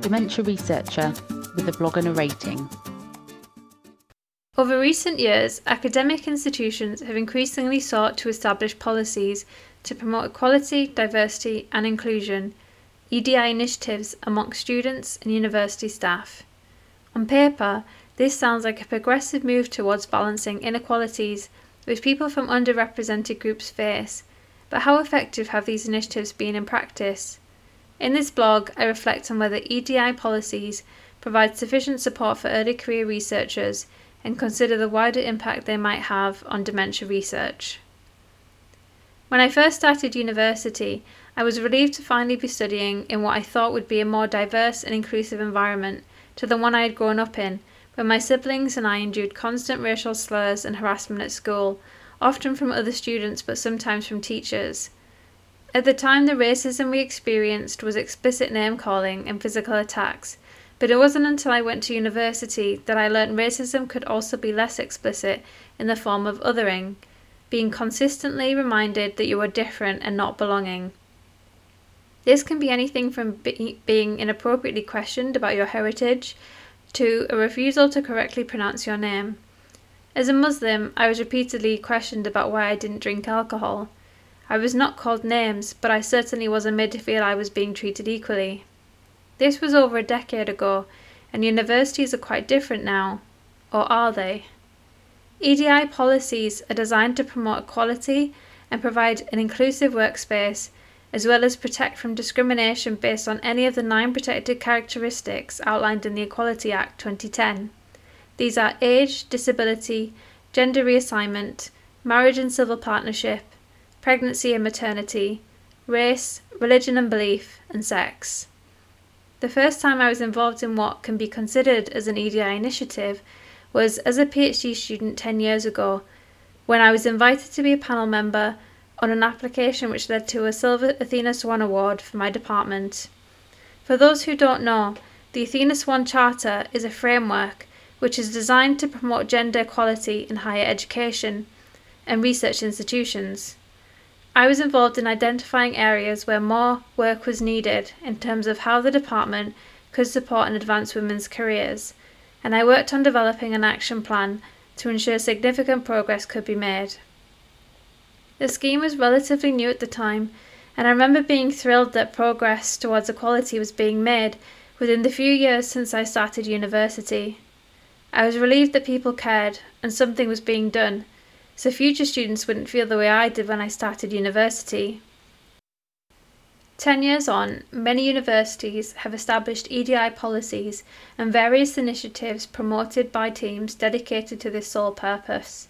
dementia researcher with a blog and a rating. Over recent years, academic institutions have increasingly sought to establish policies to promote equality, diversity, and inclusion, EDI initiatives amongst students and university staff. On paper, this sounds like a progressive move towards balancing inequalities which people from underrepresented groups face, but how effective have these initiatives been in practice? In this blog, I reflect on whether EDI policies provide sufficient support for early career researchers and consider the wider impact they might have on dementia research. When I first started university, I was relieved to finally be studying in what I thought would be a more diverse and inclusive environment to the one I had grown up in, where my siblings and I endured constant racial slurs and harassment at school, often from other students but sometimes from teachers. At the time, the racism we experienced was explicit name calling and physical attacks, but it wasn't until I went to university that I learned racism could also be less explicit in the form of othering, being consistently reminded that you are different and not belonging. This can be anything from be- being inappropriately questioned about your heritage to a refusal to correctly pronounce your name. As a Muslim, I was repeatedly questioned about why I didn't drink alcohol. I was not called names, but I certainly wasn't made to feel I was being treated equally. This was over a decade ago, and universities are quite different now. Or are they? EDI policies are designed to promote equality and provide an inclusive workspace, as well as protect from discrimination based on any of the nine protected characteristics outlined in the Equality Act 2010. These are age, disability, gender reassignment, marriage and civil partnership, pregnancy and maternity, race, religion and belief, and sex. The first time I was involved in what can be considered as an EDI initiative was as a PhD student 10 years ago, when I was invited to be a panel member on an application which led to a Silver Athena Swan Award for my department. For those who don't know, the Athena Swan Charter is a framework which is designed to promote gender equality in higher education and research institutions. I was involved in identifying areas where more work was needed in terms of how the department could support and advance women's careers, and I worked on developing an action plan to ensure significant progress could be made. The scheme was relatively new at the time, and I remember being thrilled that progress towards equality was being made within the few years since I started university. I was relieved that people cared and something was being done so future students wouldn't feel the way I did when I started university. Ten years on, many universities have established EDI policies and various initiatives promoted by teams dedicated to this sole purpose.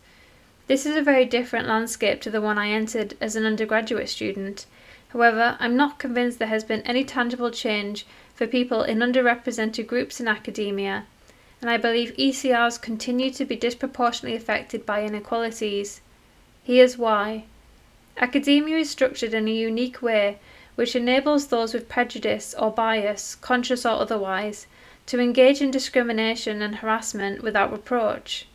This is a very different landscape to the one I entered as an undergraduate student. However, I'm not convinced there has been any tangible change for people in underrepresented groups in academia and I believe ECRs continue to be disproportionately affected by inequalities. Here's why. Academia is structured in a unique way which enables those with prejudice or bias, conscious or otherwise, to engage in discrimination and harassment without reproach.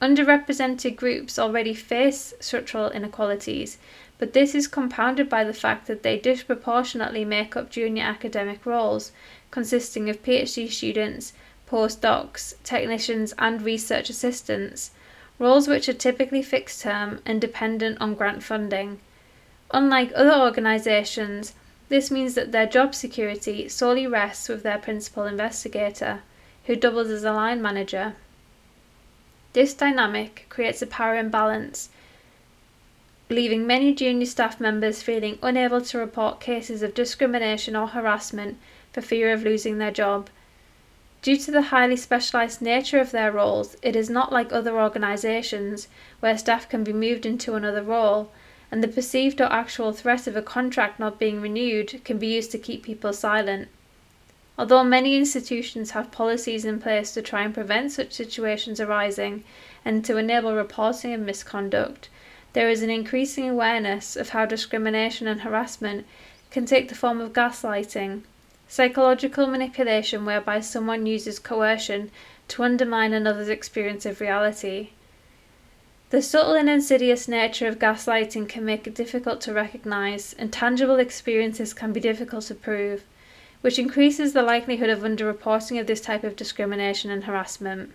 Underrepresented groups already face structural inequalities, but this is compounded by the fact that they disproportionately make up junior academic roles, consisting of PhD students, postdocs, technicians, and research assistants, roles which are typically fixed term and dependent on grant funding. Unlike other organisations, this means that their job security solely rests with their principal investigator, who doubles as a line manager. This dynamic creates a power imbalance, leaving many junior staff members feeling unable to report cases of discrimination or harassment for fear of losing their job Due to the highly specialised nature of their roles, it is not like other organisations where staff can be moved into another role, and the perceived or actual threat of a contract not being renewed can be used to keep people silent. Although many institutions have policies in place to try and prevent such situations arising and to enable reporting of misconduct, there is an increasing awareness of how discrimination and harassment can take the form of gaslighting psychological manipulation whereby someone uses coercion to undermine another's experience of reality. The subtle and insidious nature of gaslighting can make it difficult to recognize, and tangible experiences can be difficult to prove. which increases the likelihood of underreporting of this type of discrimination and harassment.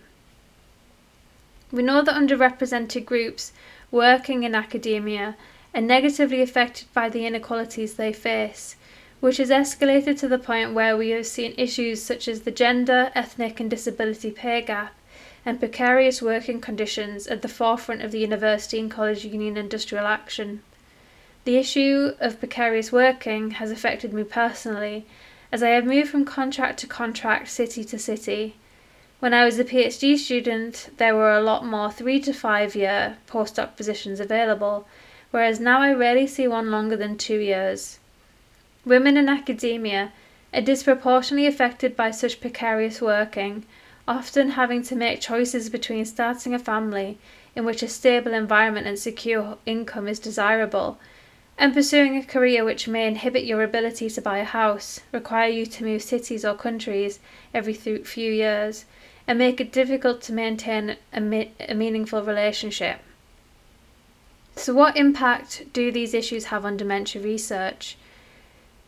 We know that underrepresented groups working in academia are negatively affected by the inequalities they face, which has escalated to the point where we have seen issues such as the gender, ethnic, and disability pay gap and precarious working conditions at the forefront of the university and college union industrial action. The issue of precarious working has affected me personally, as I have moved from contract to contract, city to city. When I was a PhD student, there were a lot more three to five year postdoc positions available, whereas now I rarely see one longer than two years. Women in academia are disproportionately affected by such precarious working, often having to make choices between starting a family in which a stable environment and secure income is desirable, and pursuing a career which may inhibit your ability to buy a house, require you to move cities or countries every few years, and make it difficult to maintain a, me- a meaningful relationship. So, what impact do these issues have on dementia research?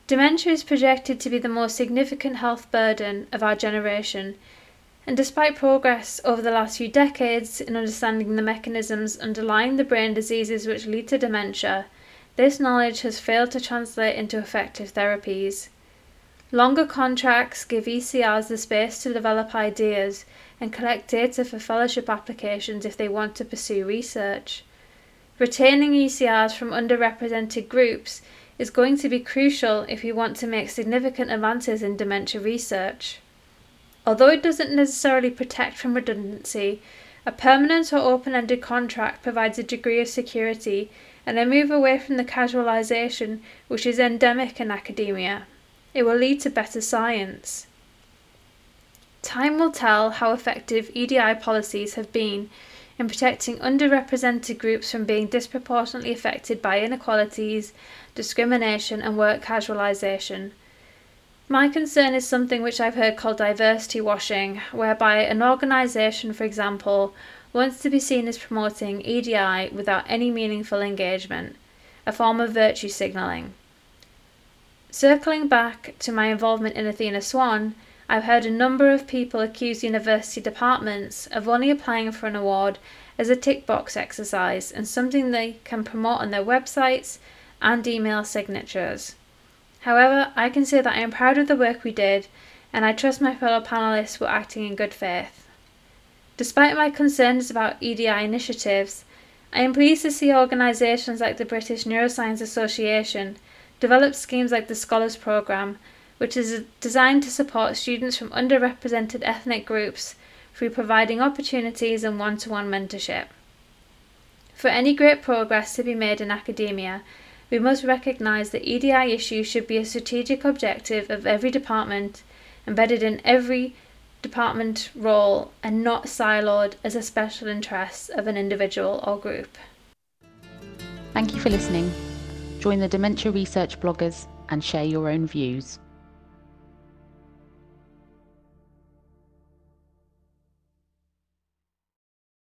Dementia is projected to be the most significant health burden of our generation and despite progress over the last few decades in understanding the mechanisms underlying the brain diseases which lead to dementia, this knowledge has failed to translate into effective therapies. Longer contracts give ECRs the space to develop ideas and collect data for fellowship applications if they want to pursue research. Retaining ECRs from underrepresented groups is going to be crucial if you want to make significant advances in dementia research. Although it doesn't necessarily protect from redundancy, a permanent or open ended contract provides a degree of security and a move away from the casualisation which is endemic in academia. It will lead to better science. Time will tell how effective EDI policies have been in protecting underrepresented groups from being disproportionately affected by inequalities, discrimination, and work casualisation. My concern is something which I've heard called diversity washing, whereby an organisation, for example, wants to be seen as promoting EDI without any meaningful engagement, a form of virtue signalling. Circling back to my involvement in Athena Swan, I've heard a number of people accuse university departments of only applying for an award as a tick box exercise and something they can promote on their websites and email signatures. However, I can say that I am proud of the work we did, and I trust my fellow panelists were acting in good faith. Despite my concerns about EDI initiatives, I am pleased to see organisations like the British Neuroscience Association develop schemes like the Scholars Programme, which is designed to support students from underrepresented ethnic groups through providing opportunities and one to one mentorship. For any great progress to be made in academia, we must recognise that EDI issues should be a strategic objective of every department, embedded in every department role, and not siloed as a special interest of an individual or group. Thank you for listening. Join the Dementia Research bloggers and share your own views.